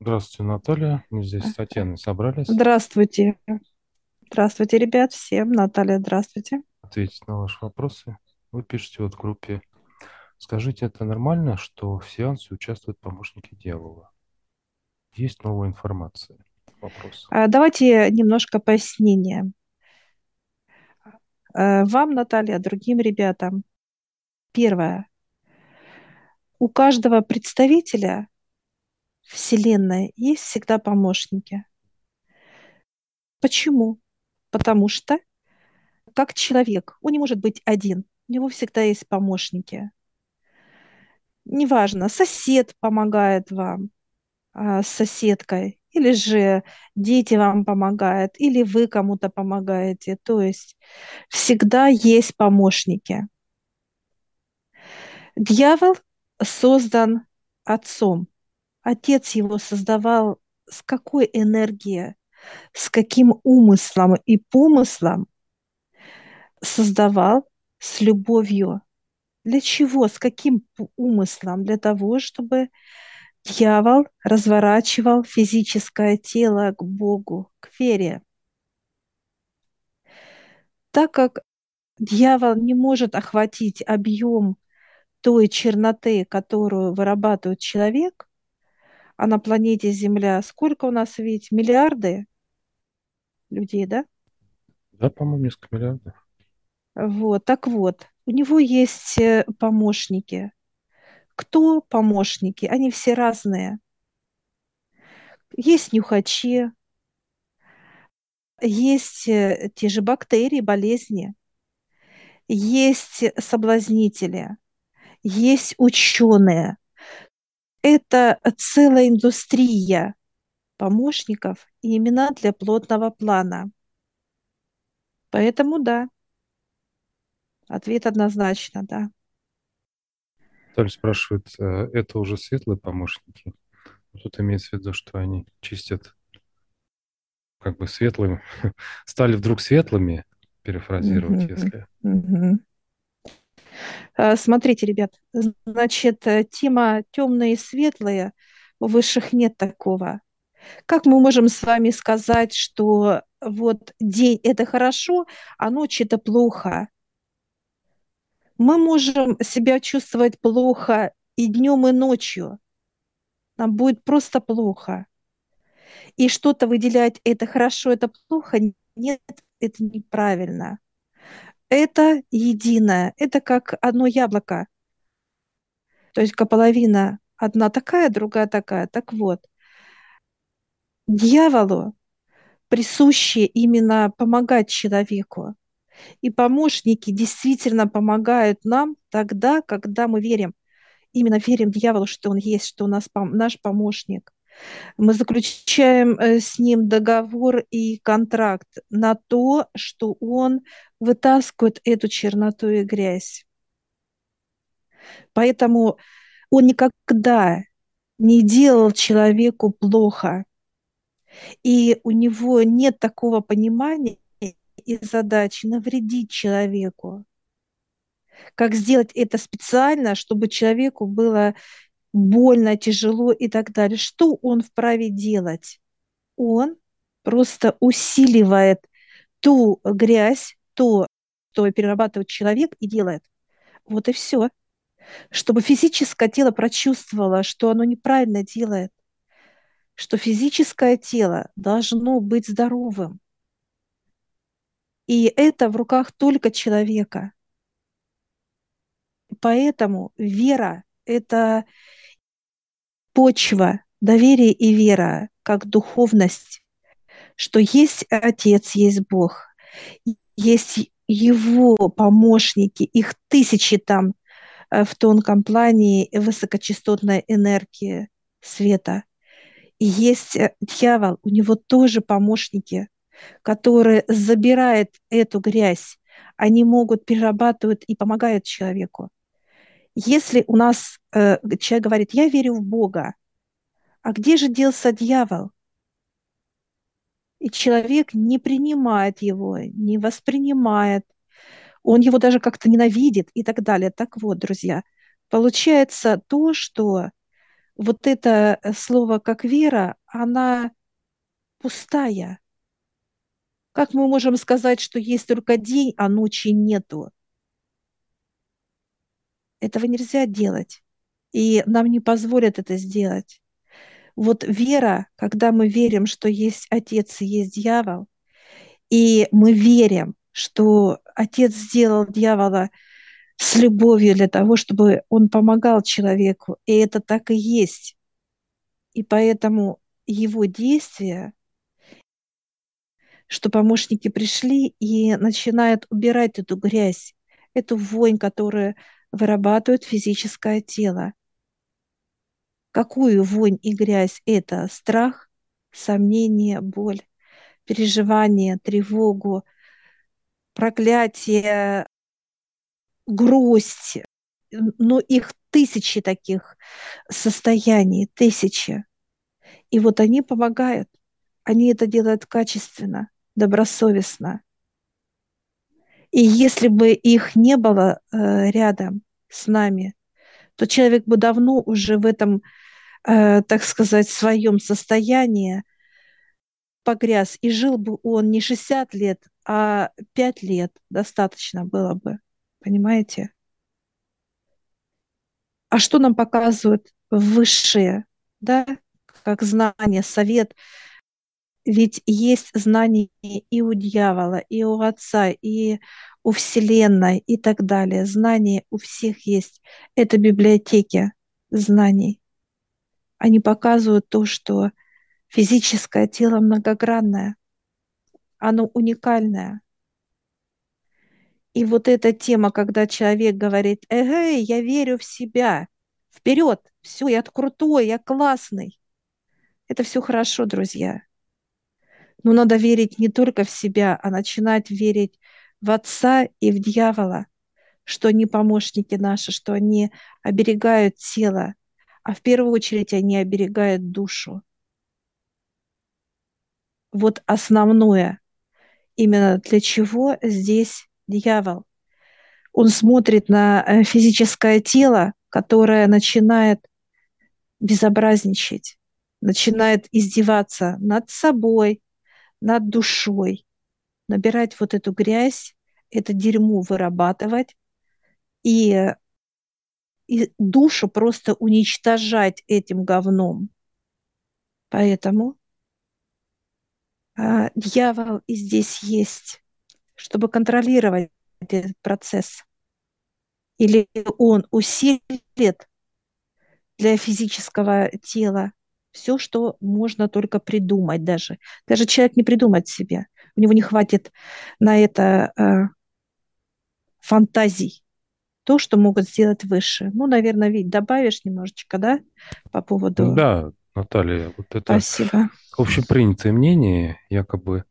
Здравствуйте, Наталья. Мы здесь с Татьяной собрались Здравствуйте. Здравствуйте, ребят, всем. Наталья, здравствуйте. ответить на ваши вопросы. Вы пишете вот в группе. Скажите, это нормально, что в сеансе участвуют помощники дьявола? Есть новая информация? Вопрос. А, Давайте немножко пояснения. А, Вам, Наталья, другим ребятам. Первое. У каждого представителя Вселенной есть всегда помощники. Почему? Потому что, как человек, он не может быть один. У него всегда есть помощники. Неважно, сосед помогает вам, а, с соседкой, или же дети вам помогают, или вы кому-то помогаете. То есть всегда есть помощники. Дьявол создан отцом. Отец его создавал с какой энергией, с каким умыслом и помыслом создавал с любовью. Для чего? С каким умыслом? Для того, чтобы Дьявол разворачивал физическое тело к Богу, к вере. Так как дьявол не может охватить объем той черноты, которую вырабатывает человек, а на планете Земля сколько у нас ведь? Миллиарды людей, да? Да, по-моему, несколько миллиардов. Вот, так вот, у него есть э, помощники. Кто помощники? Они все разные. Есть нюхачи, есть э, те же бактерии, болезни, есть соблазнители, есть ученые. Это целая индустрия помощников и имена для плотного плана. Поэтому да, ответ однозначно да. Наталья спрашивает, э, это уже светлые помощники? Тут имеется в виду, что они чистят как бы светлыми, стали вдруг светлыми, перефразировать, если. А, Смотрите, ребят, значит, э, тема темные и светлые, у высших нет такого. Как мы можем с вами сказать, что вот день– это хорошо, а ночь– это плохо? Мы можем себя чувствовать плохо и днем, и ночью. Нам будет просто плохо. И что-то выделять это хорошо, это плохо, нет, это неправильно. Это единое, это как одно яблоко. То есть половина одна такая, другая такая. Так вот, дьяволу присуще именно помогать человеку. И помощники действительно помогают нам тогда, когда мы верим. Именно верим дьяволу, что он есть, что у нас наш помощник. Мы заключаем э, с ним договор и контракт на то, что он вытаскивает эту черноту и грязь. Поэтому он никогда не делал человеку плохо. И у него нет такого понимания и задачи навредить человеку. Как сделать это специально, чтобы человеку было больно, тяжело и так далее. Что он вправе делать? Он просто усиливает ту грязь, то, что перерабатывает человек и делает. Вот и все. Чтобы физическое тело прочувствовало, что оно неправильно делает, что физическое тело должно быть здоровым. И это в руках только человека. Поэтому вера – это почва, доверие и вера, как духовность, что есть Отец, есть Бог, есть Его помощники, их тысячи там э, в тонком плане высокочастотной энергии света. И есть э, дьявол, у него тоже помощники, которые забирают эту грязь, они могут перерабатывать и помогают человеку. Если у нас э, человек говорит, я верю в Бога, а где же делся дьявол? И человек не принимает его, не воспринимает, он его даже как-то ненавидит и так далее. Так вот, друзья, получается то, что вот это слово как вера, она пустая. Как мы можем сказать, что есть только день, а ночи нету? Этого нельзя делать. И нам не позволят это сделать. Вот вера, когда мы верим, что есть Отец и есть дьявол, и мы верим, что Отец сделал дьявола с любовью для того, чтобы он помогал человеку, и это так и есть. И поэтому его действия, что помощники пришли и начинают убирать эту грязь, эту вонь, которую вырабатывает физическое тело. Какую вонь и грязь? Это страх, сомнение, боль, переживание, тревогу, проклятие, грусть. Но их тысячи таких состояний, тысячи. И вот они помогают. Они это делают качественно, добросовестно. И если бы их не было э, рядом с нами, то человек бы давно уже в этом, э, так сказать, своем состоянии погряз, и жил бы он не 60 лет, а 5 лет достаточно было бы. Понимаете? А что нам показывают высшие, да, как знание, совет? Ведь есть знания и у дьявола, и у отца, и у Вселенной и так далее. Знания у всех есть. Это библиотеки знаний. Они показывают то, что физическое тело многогранное, оно уникальное. И вот эта тема, когда человек говорит, эгей, я верю в себя, вперед, все, я крутой, я классный. Это все хорошо, друзья. Но надо верить не только в себя, а начинать верить в Отца и в дьявола, что они помощники наши, что они оберегают тело, а в первую очередь они оберегают душу. Вот основное, именно для чего здесь дьявол. Он смотрит на э, физическое тело, которое начинает безобразничать, начинает издеваться над собой, над душой, набирать вот эту грязь, это дерьмо вырабатывать и, и душу просто уничтожать этим говном. Поэтому а, дьявол и здесь есть, чтобы контролировать этот процесс. Или он усилит для физического тела все, что можно только придумать даже. Даже человек не придумает себе. У него не хватит на это э, фантазий. То, что могут сделать выше. Ну, наверное, ведь добавишь немножечко, да, по поводу... Да, Наталья, вот это Спасибо. общепринятое мнение, якобы,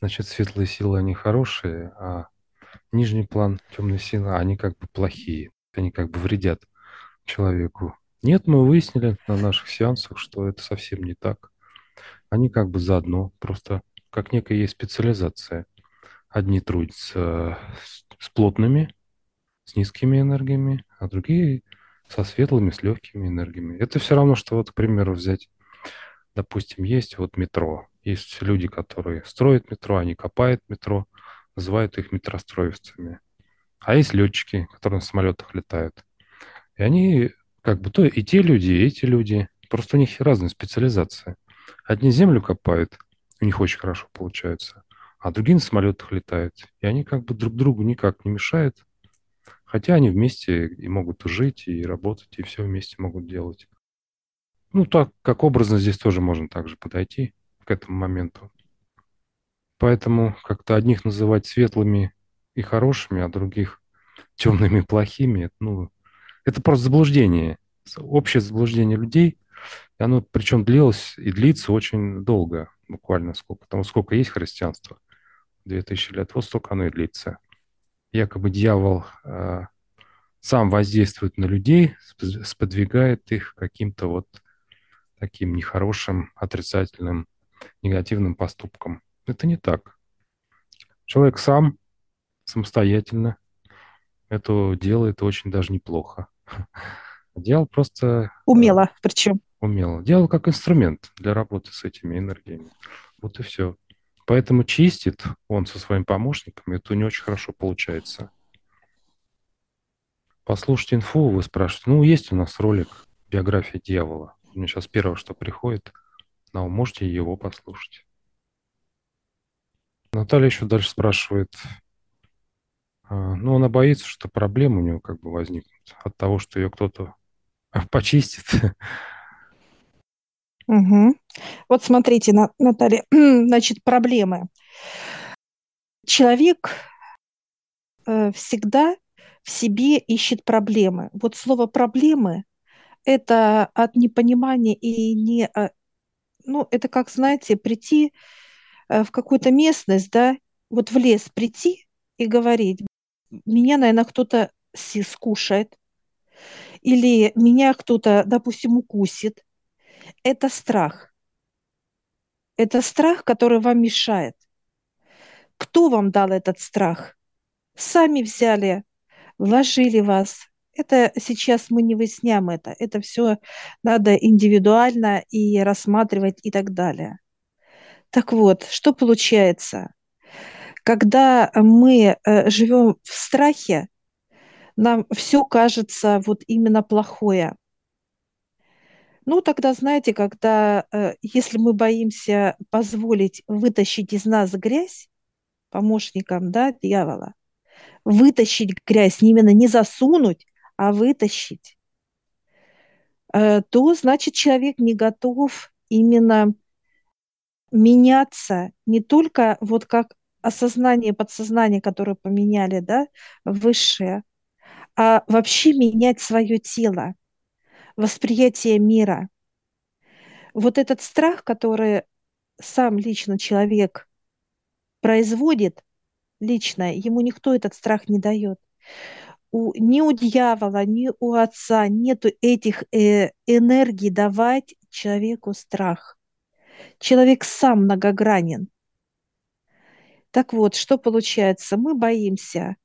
значит, светлые силы, они хорошие, а нижний план темной силы, они как бы плохие, они как бы вредят человеку. Нет, мы выяснили на наших сеансах, что это совсем не так. Они как бы заодно, просто как некая есть специализация. Одни трудятся с плотными, с низкими энергиями, а другие со светлыми, с легкими энергиями. Это все равно, что вот, к примеру, взять, допустим, есть вот метро. Есть люди, которые строят метро, они копают метро, называют их метростроевцами. А есть летчики, которые на самолетах летают. И они как бы то и те люди, и эти люди. Просто у них разная специализация. Одни землю копают, у них очень хорошо получается, а другие на самолетах летают. И они как бы друг другу никак не мешают. Хотя они вместе и могут жить, и работать, и все вместе могут делать. Ну, так как образно здесь тоже можно также подойти к этому моменту. Поэтому как-то одних называть светлыми и хорошими, а других темными и плохими, ну, это просто заблуждение, общее заблуждение людей. И оно причем длилось и длится очень долго, буквально сколько, там сколько есть христианство, 2000 лет, вот столько оно и длится. Якобы дьявол э, сам воздействует на людей, сподвигает их каким-то вот таким нехорошим, отрицательным, негативным поступкам. Это не так. Человек сам самостоятельно это делает очень даже неплохо. Дьявол просто... Умело, причем. умело. Дьявол как инструмент для работы с этими энергиями. Вот и все. Поэтому чистит он со своим помощником, и это не очень хорошо получается. Послушать инфу, вы спрашиваете. Ну, есть у нас ролик «Биография дьявола». Мне сейчас первое, что приходит на ум, можете его послушать. Наталья еще дальше спрашивает, а, ну, она боится, что проблемы у нее как бы возникнут от того, что ее кто-то почистит. Угу. Вот смотрите, Наталья, значит, проблемы. Человек э, всегда в себе ищет проблемы. Вот слово проблемы – это от непонимания и не… А, ну, это как, знаете, прийти э, в какую-то местность, да, вот в лес прийти и говорить, меня, наверное, кто-то скушает, или меня кто-то, допустим, укусит. Это страх. Это страх, который вам мешает. Кто вам дал этот страх? Сами взяли, вложили вас. Это сейчас мы не выясняем это. Это все надо индивидуально и рассматривать и так далее. Так вот, что получается? Когда мы э, живем в страхе, нам все кажется вот именно плохое. Ну, тогда, знаете, когда, э, если мы боимся позволить вытащить из нас грязь, помощникам, да, дьявола, вытащить грязь, именно не засунуть, а вытащить, э, то, значит, человек не готов именно меняться не только вот как осознание, подсознание, которое поменяли, да, высшее, а вообще менять свое тело, восприятие мира. Вот этот страх, который сам лично человек производит, лично, ему никто этот страх не дает. У, ни у дьявола, ни у отца нету этих э, энергий давать человеку страх. Человек сам многогранен. Так вот, что получается? Мы боимся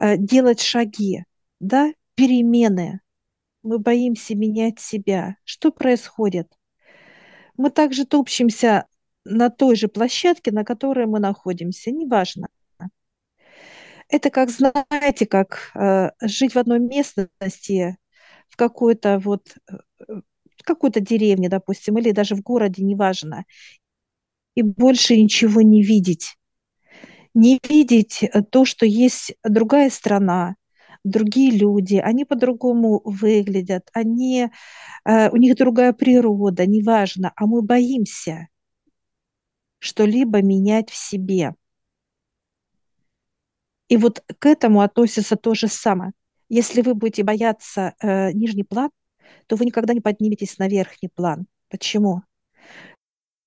Э, делать шаги, да, перемены. Мы боимся менять себя. Что происходит? Мы также топчемся на той же площадке, на которой мы находимся, неважно. Это как, знаете, как э, жить в одной местности, в какой-то вот, в какой-то деревне, допустим, или даже в городе, неважно, и больше ничего не видеть не видеть э, то, что есть другая страна, другие люди, они по-другому выглядят, они, э, у них другая природа, неважно, а мы боимся что-либо менять в себе. И вот к этому относится то же самое. Если вы будете бояться э, нижний план, то вы никогда не подниметесь на верхний план. Почему?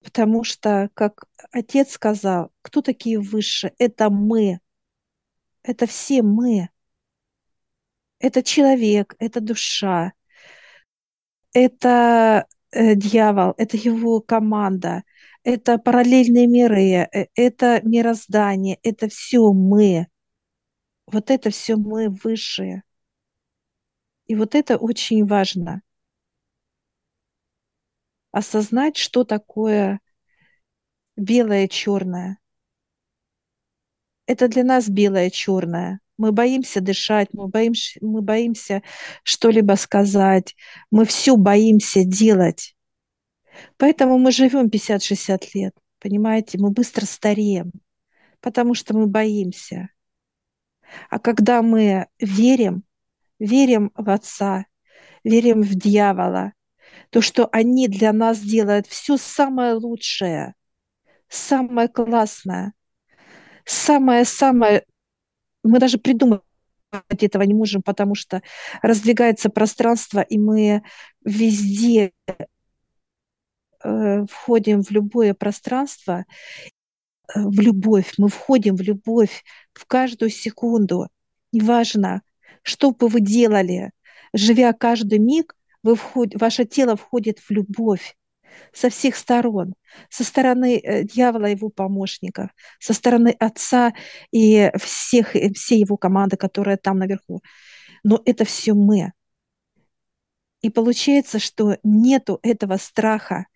Потому что, как отец сказал, кто такие высшие? Это мы. Это все мы. Это человек, это душа, это э, дьявол, это его команда, это параллельные миры, э, это мироздание, это все мы. Вот это все мы высшие. И вот это очень важно осознать, что такое белое черное. Это для нас белое черное. Мы боимся дышать, мы боимся, мы боимся что-либо сказать, мы все боимся делать. Поэтому мы живем 50-60 лет, понимаете, мы быстро стареем, потому что мы боимся. А когда мы верим, верим в Отца, верим в дьявола, то, что они для нас делают все самое лучшее, самое классное, самое-самое... Мы даже придумать этого не можем, потому что раздвигается пространство, и мы везде э, входим в любое пространство, э, в любовь, мы входим в любовь в каждую секунду. Неважно, что бы вы делали, живя каждый миг, вы вход... ваше тело входит в любовь со всех сторон, со стороны э, дьявола и его помощников, со стороны отца и всех, всей его команды, которая там наверху. Но это все мы. И получается, что нету этого страха,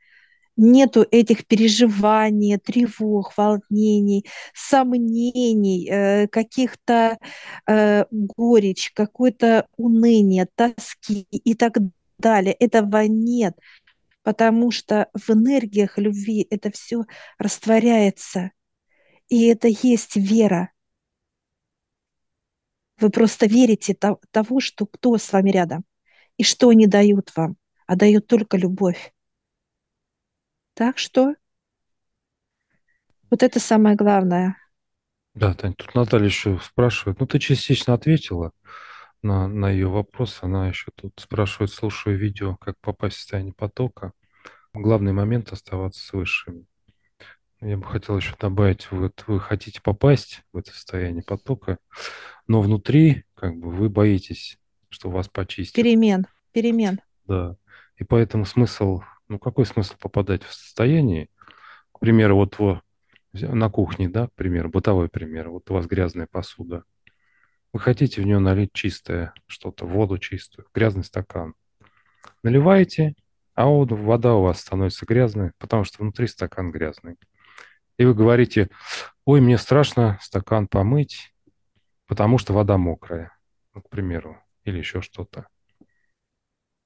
нету этих переживаний, тревог, волнений, сомнений, э, каких-то э, горечь, какое-то уныние, тоски и так далее. Этого нет, потому что в энергиях любви это все растворяется. И это есть вера. Вы просто верите того, что кто с вами рядом и что они дают вам, а дают только любовь. Так что вот это самое главное. Да, Тань, тут Наталья еще спрашивает. Ну, ты частично ответила на, на ее вопрос. Она еще тут спрашивает, слушая видео, как попасть в состояние потока. Главный момент оставаться с высшими. Я бы хотел еще добавить, вот вы хотите попасть в это состояние потока, но внутри, как бы, вы боитесь, что вас почистят. Перемен, перемен. Да. И поэтому смысл, ну какой смысл попадать в состояние, к примеру, вот на кухне, да, к примеру, бытовой пример, вот у вас грязная посуда. Вы хотите в нее налить чистое что-то, воду чистую, грязный стакан. Наливаете, а вода у вас становится грязной, потому что внутри стакан грязный. И вы говорите, ой, мне страшно стакан помыть, потому что вода мокрая, ну, к примеру, или еще что-то.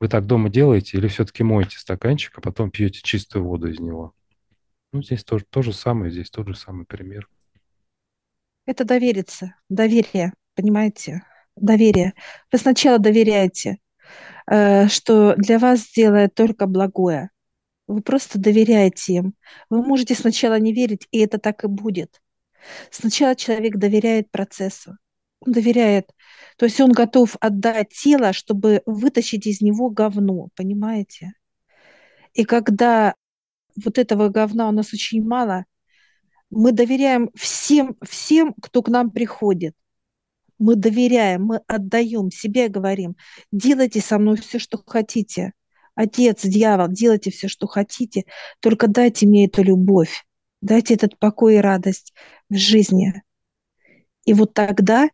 Вы так дома делаете или все-таки моете стаканчик, а потом пьете чистую воду из него? Ну, здесь тоже то же самое, здесь тот же самый пример. Это довериться, доверие, понимаете? Доверие. Вы сначала доверяете, э, что для вас сделает только благое. Вы просто доверяете им. Вы можете сначала не верить, и это так и будет. Сначала человек доверяет процессу. Он доверяет. То есть он готов отдать тело, чтобы вытащить из него говно, понимаете? И когда вот этого говна у нас очень мало, мы доверяем всем, всем, кто к нам приходит. Мы доверяем, мы отдаем себе, говорим, делайте со мной все, что хотите. Отец, дьявол, делайте все, что хотите, только дайте мне эту любовь, дайте этот покой и радость в жизни. И вот тогда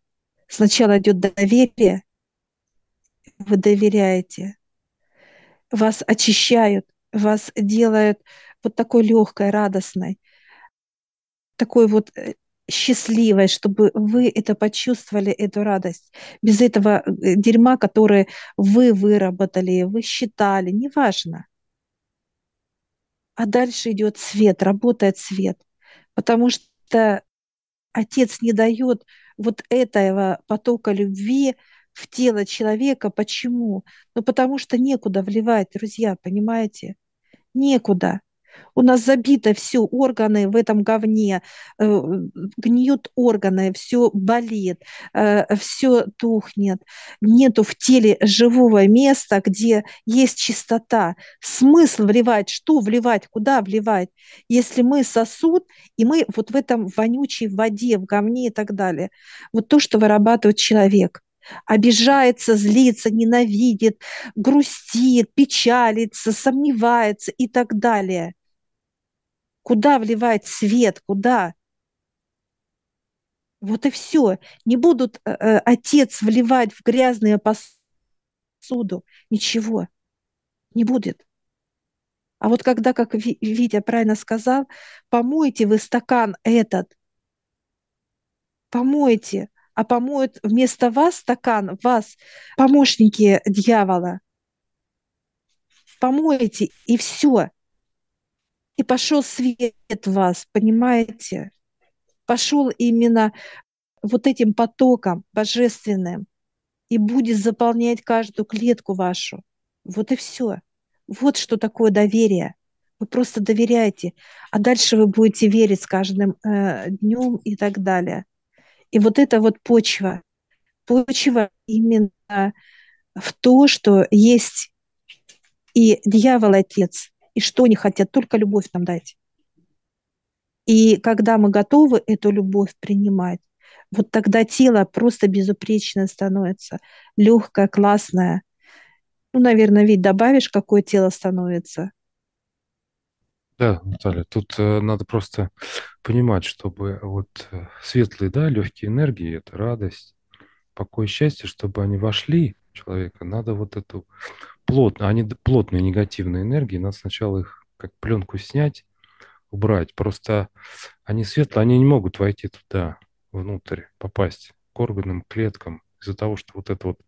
сначала идет доверие, вы доверяете, вас очищают, вас делают вот такой легкой, радостной, такой вот э, счастливой, чтобы вы это почувствовали, эту радость. Без этого э, дерьма, которое вы выработали, вы считали, неважно. А дальше идет свет, работает свет. Потому что Отец не дает вот этого потока любви в тело человека. Почему? Ну, потому что некуда вливать, друзья, понимаете? Некуда. У нас забито все органы в этом говне, э, гниют органы, все болит, э, все тухнет. Нету в теле живого места, где есть чистота. Смысл вливать, что вливать, куда вливать, если мы сосуд, и мы вот в этом вонючей воде, в говне и так далее. Вот то, что вырабатывает человек обижается, злится, ненавидит, грустит, печалится, сомневается и так далее. Куда вливать свет? Куда? Вот и все. Не будут э, э, отец вливать в грязную посуду. Ничего. Не будет. А вот когда, как Витя правильно сказал, помойте вы стакан этот, помойте, а помоют вместо вас стакан, вас, помощники дьявола, помойте, и все и пошел свет в вас, понимаете? Пошел именно вот этим потоком божественным и будет заполнять каждую клетку вашу. Вот и все. Вот что такое доверие. Вы просто доверяете, а дальше вы будете верить с каждым э, днем и так далее. И вот это вот почва, почва именно в то, что есть и дьявол отец, и что они хотят, только любовь нам дать. И когда мы готовы эту любовь принимать, вот тогда тело просто безупречное становится, легкое, классное. Ну, наверное, ведь добавишь, какое тело становится. Да, Наталья, тут э, надо просто понимать, чтобы вот э, светлые, да, легкие энергии, это радость, покой, счастье, чтобы они вошли в человека, надо вот эту плотно, они плотные негативные энергии, надо сначала их как пленку снять, убрать. Просто они светлые, они не могут войти туда, внутрь, попасть к органам, клеткам, из-за того, что вот это вот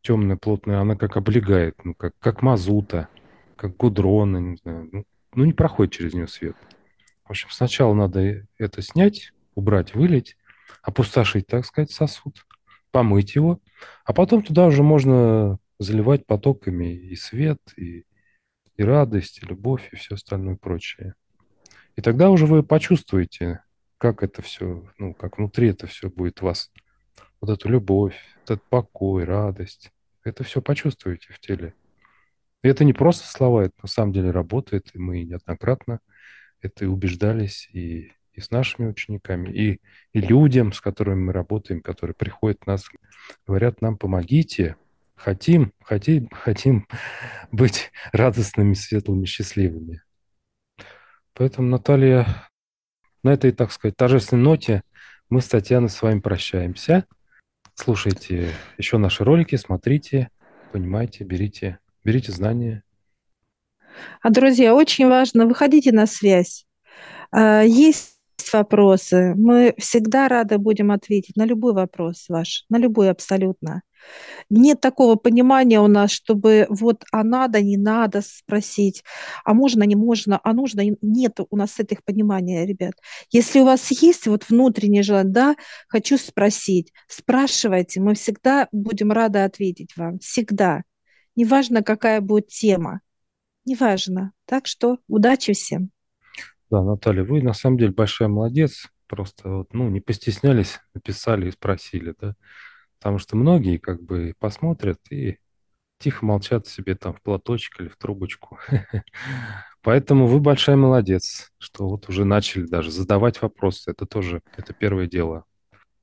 темная, плотная, она как облегает, ну, как, как мазута, как гудрона, не знаю. Ну, ну, не проходит через нее свет. В общем, сначала надо это снять, убрать, вылить, опустошить, так сказать, сосуд, помыть его, а потом туда уже можно заливать потоками и свет, и, и радость, и любовь, и все остальное прочее. И тогда уже вы почувствуете, как это все, ну, как внутри это все будет вас, вот эту любовь, этот покой, радость. Это все почувствуете в теле. И это не просто слова, это на самом деле работает, и мы неоднократно это убеждались и, и с нашими учениками, и, и людям, с которыми мы работаем, которые приходят нас, говорят нам, помогите, хотим, хотим, хотим быть радостными, светлыми, счастливыми. Поэтому, Наталья, на этой, так сказать, торжественной ноте мы с Татьяной с вами прощаемся. Слушайте еще наши ролики, смотрите, понимайте, берите, берите знания. А, друзья, очень важно, выходите на связь. А, есть вопросы, мы всегда рады будем ответить на любой вопрос ваш, на любой абсолютно нет такого понимания у нас, чтобы вот а надо, не надо спросить, а можно, не можно, а нужно. Нет у нас этих понимания, ребят. Если у вас есть вот внутреннее желание, да, хочу спросить, спрашивайте, мы всегда будем рады ответить вам, всегда. Неважно, какая будет тема, неважно. Так что удачи всем. Да, Наталья, вы на самом деле большая молодец. Просто вот, ну, не постеснялись, написали и спросили, да. Потому что многие как бы посмотрят и тихо молчат себе там в платочек или в трубочку. Поэтому вы большая молодец, что вот уже начали даже задавать вопросы. Это тоже, это первое дело.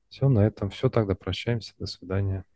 Все, на этом все, тогда прощаемся, до свидания.